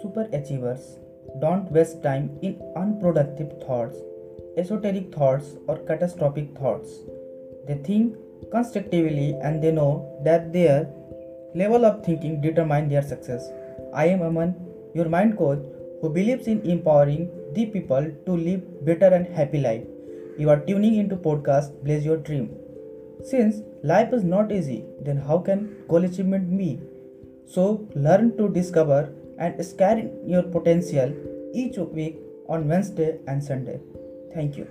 Superachievers don't waste time in unproductive thoughts, esoteric thoughts, or catastrophic thoughts. They think constructively and they know that their level of thinking determines their success. I am Aman, your mind coach who believes in empowering the people to live better and happy life. You are tuning into podcast Blaze Your Dream. Since life is not easy, then how can goal achievement be? So learn to discover and scale your potential each week on Wednesday and Sunday. Thank you.